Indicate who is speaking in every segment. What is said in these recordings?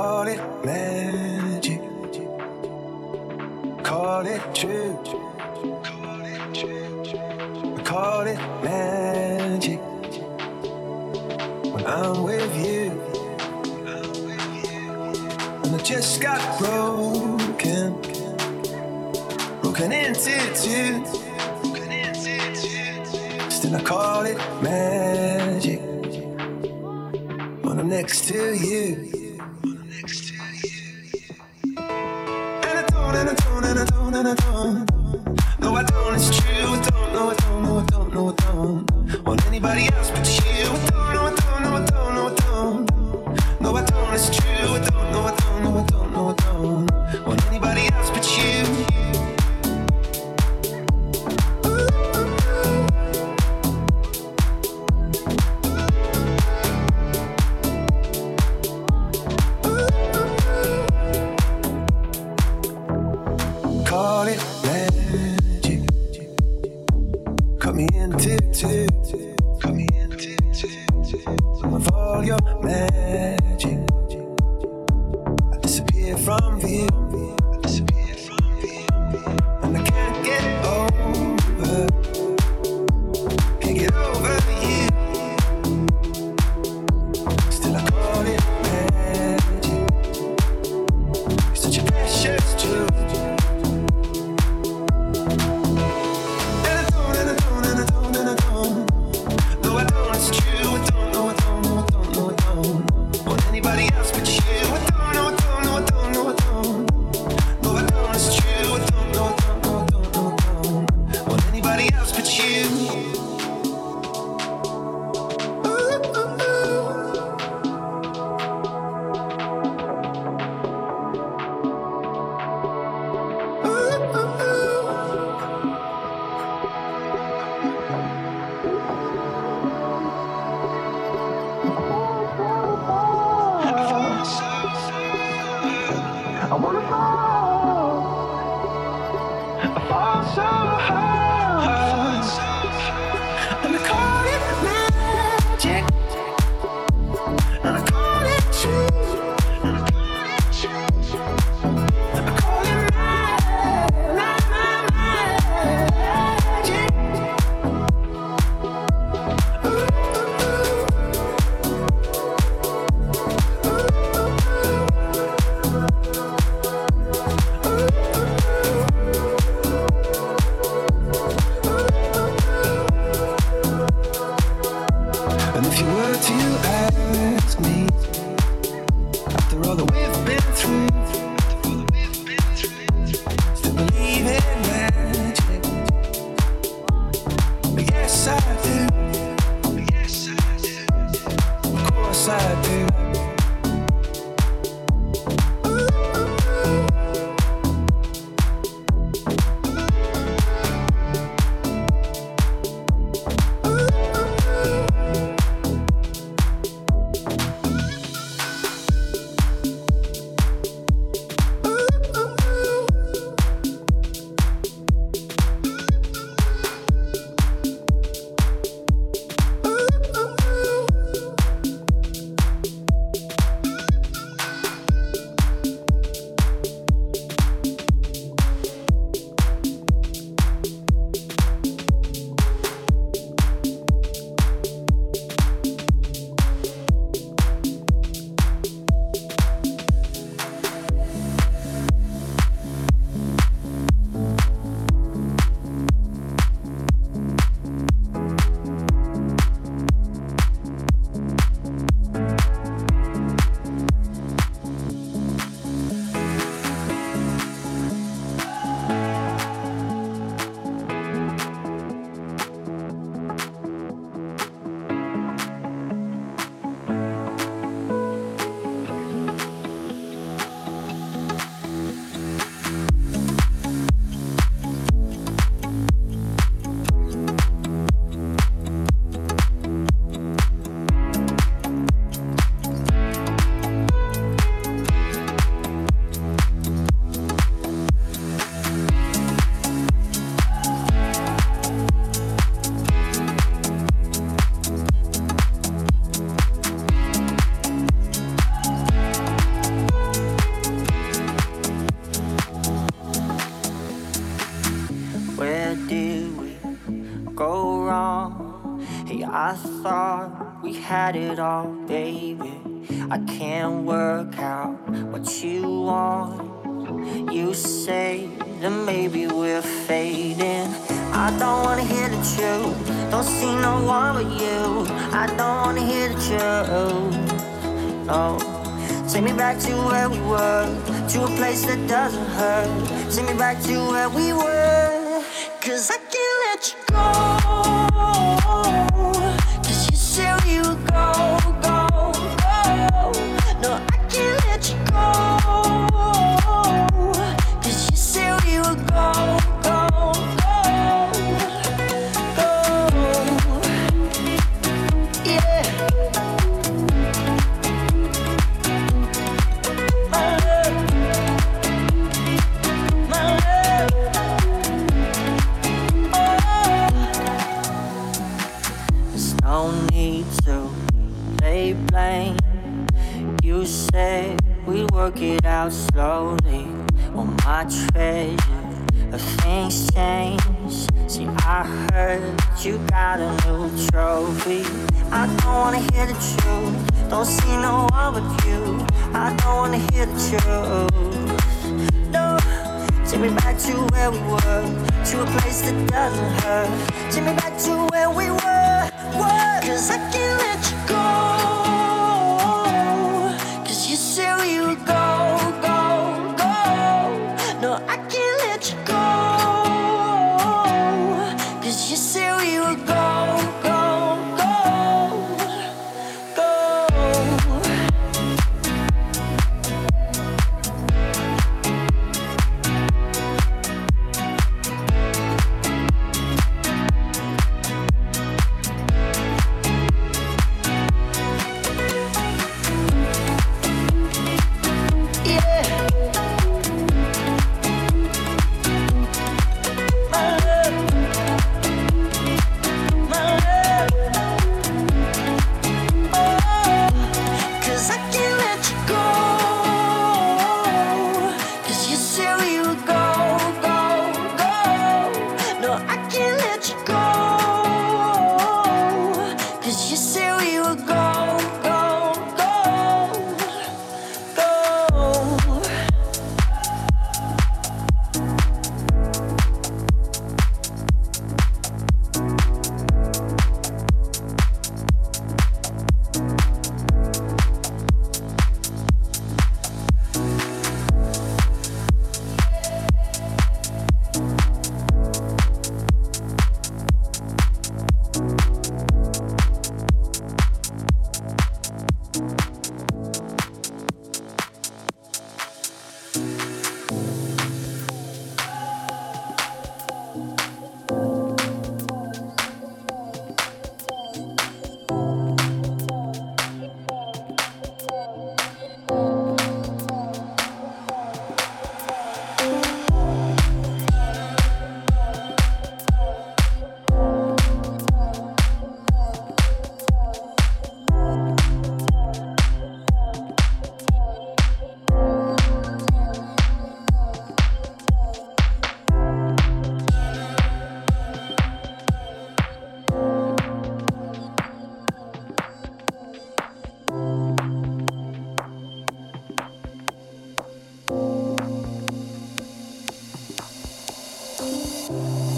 Speaker 1: Call it magic. Call it true. Call it magic. When I'm with you. And I just got broken. Broken into two. Still I call it magic. When I'm next to you.
Speaker 2: Had it all, baby. I can't work out what you want. You say that maybe we're fading. I don't wanna hear the truth. Don't see no one but you. I don't wanna hear the truth. No. Take me back to where we were, to a place that doesn't hurt. Take me back to where we were, cause I can't work it out slowly. Well, my treasure of things change. See, I heard you got a new trophy. I don't wanna hear the truth. Don't see no one but you. I don't wanna hear the truth. No. Take me back to where we were, to a place that doesn't hurt. Take me back to where we were, were. Cause I can't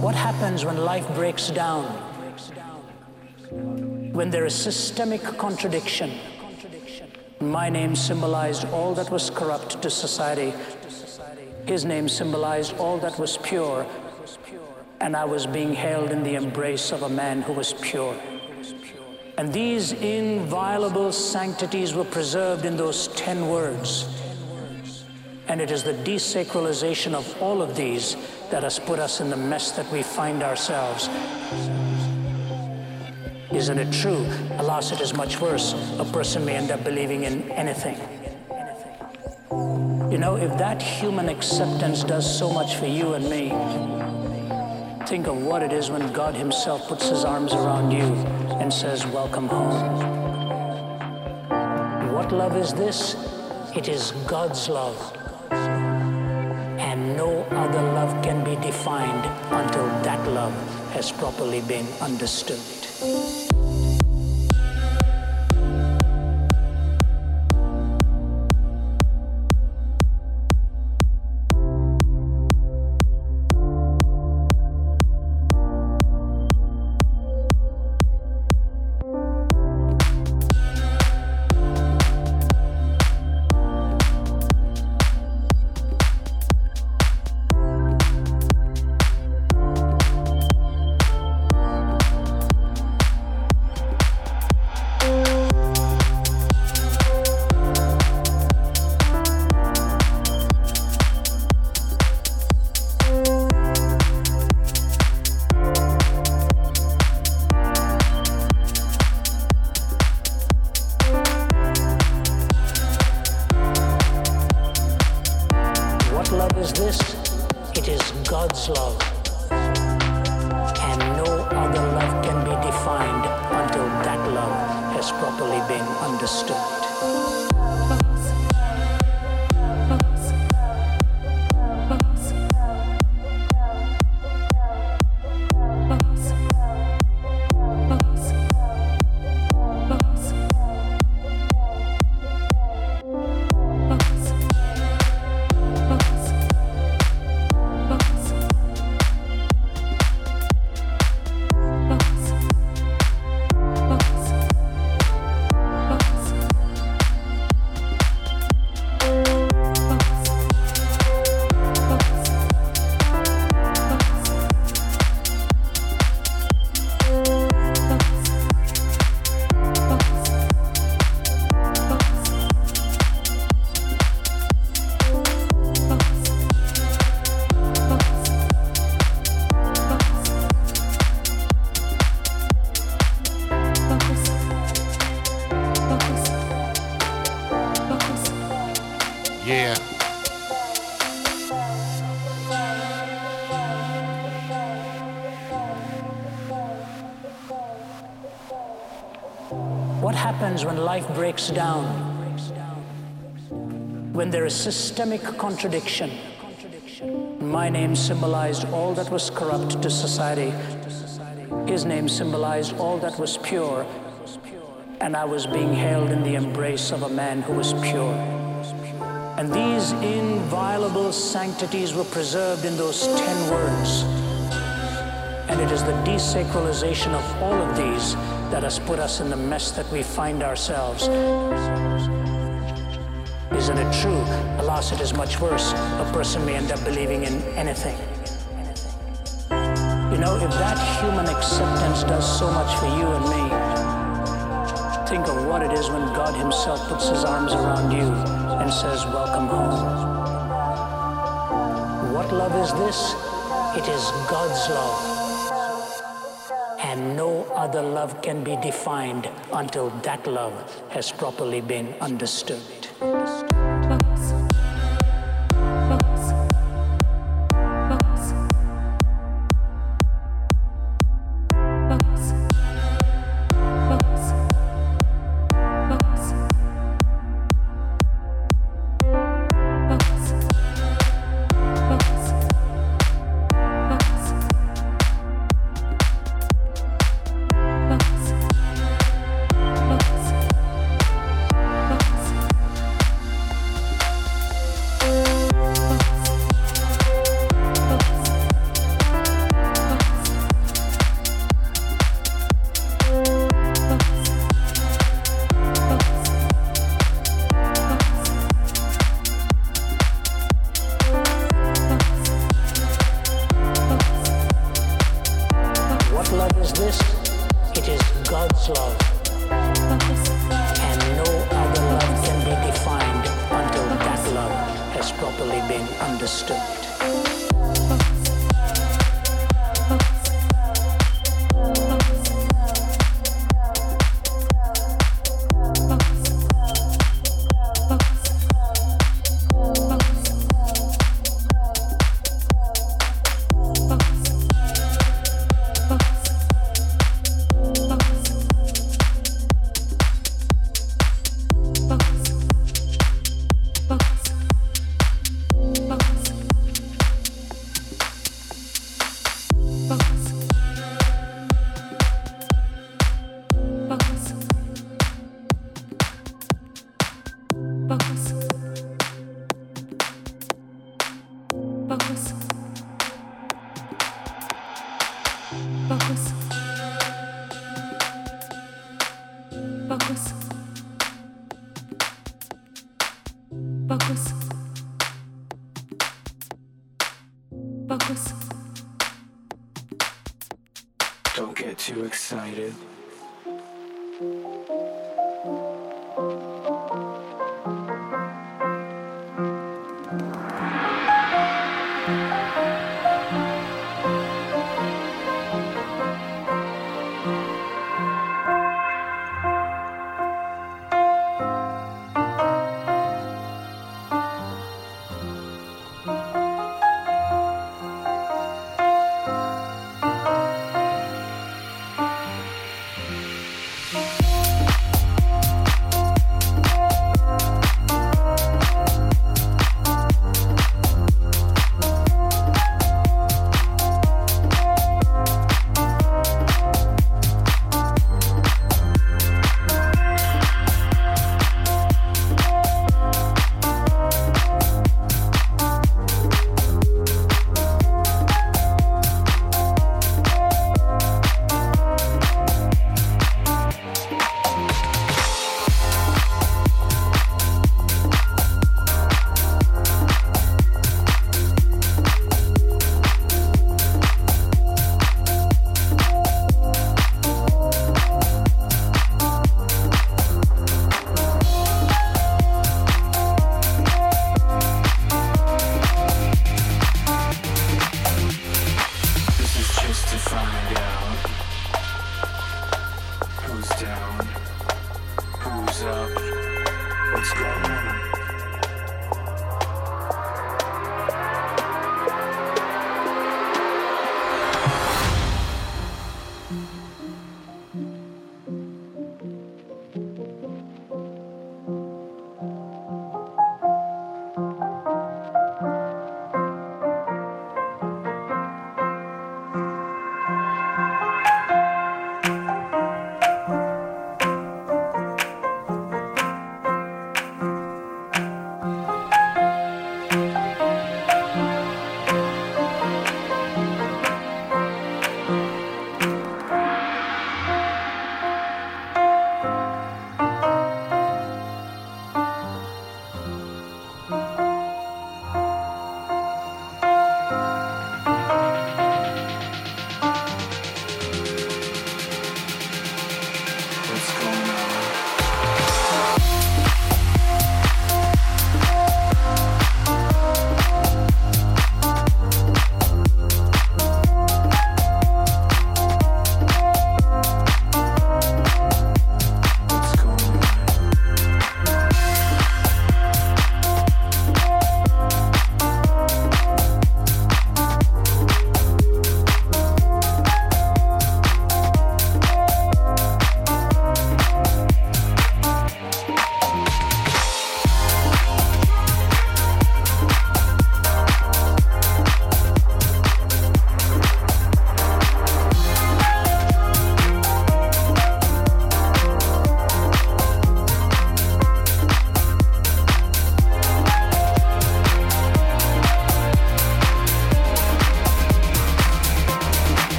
Speaker 3: What happens when life breaks down? When there is systemic contradiction. My name symbolized all that was corrupt to society. His name symbolized all that was pure. And I was being held in the embrace of a man who was pure. And these inviolable sanctities were preserved in those ten words. And it is the desacralization of all of these that has put us in the mess that we find ourselves. Isn't it true? Alas, it is much worse. A person may end up believing in anything. You know, if that human acceptance does so much for you and me, think of what it is when God Himself puts His arms around you and says, Welcome home. What love is this? It is God's love. Other love can be defined until that love has properly been understood. God's breaks down, when there is systemic contradiction. My name symbolized all that was corrupt to society. His name symbolized all that was pure, and I was being held in the embrace of a man who was pure. And these inviolable sanctities were preserved in those ten words. And it is the desacralization of all of these that has put us in the mess that we find ourselves. Isn't it true? Alas, it is much worse. A person may end up believing in anything. You know, if that human acceptance does so much for you and me, think of what it is when God Himself puts His arms around you and says, Welcome home. What love is this? It is God's love other love can be defined until that love has properly been understood.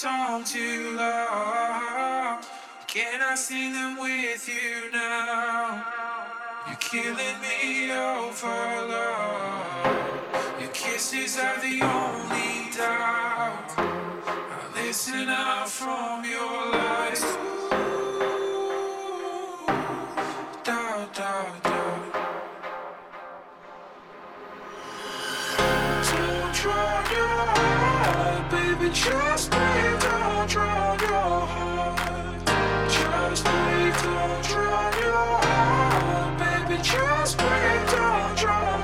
Speaker 4: Songs you love. Can I sing them with you now? You're killing me over love. Your kisses are the only doubt. I listen out from your lies. Just breathe, don't drown your heart. Baby, just
Speaker 2: breathe, don't drown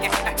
Speaker 2: Yeah.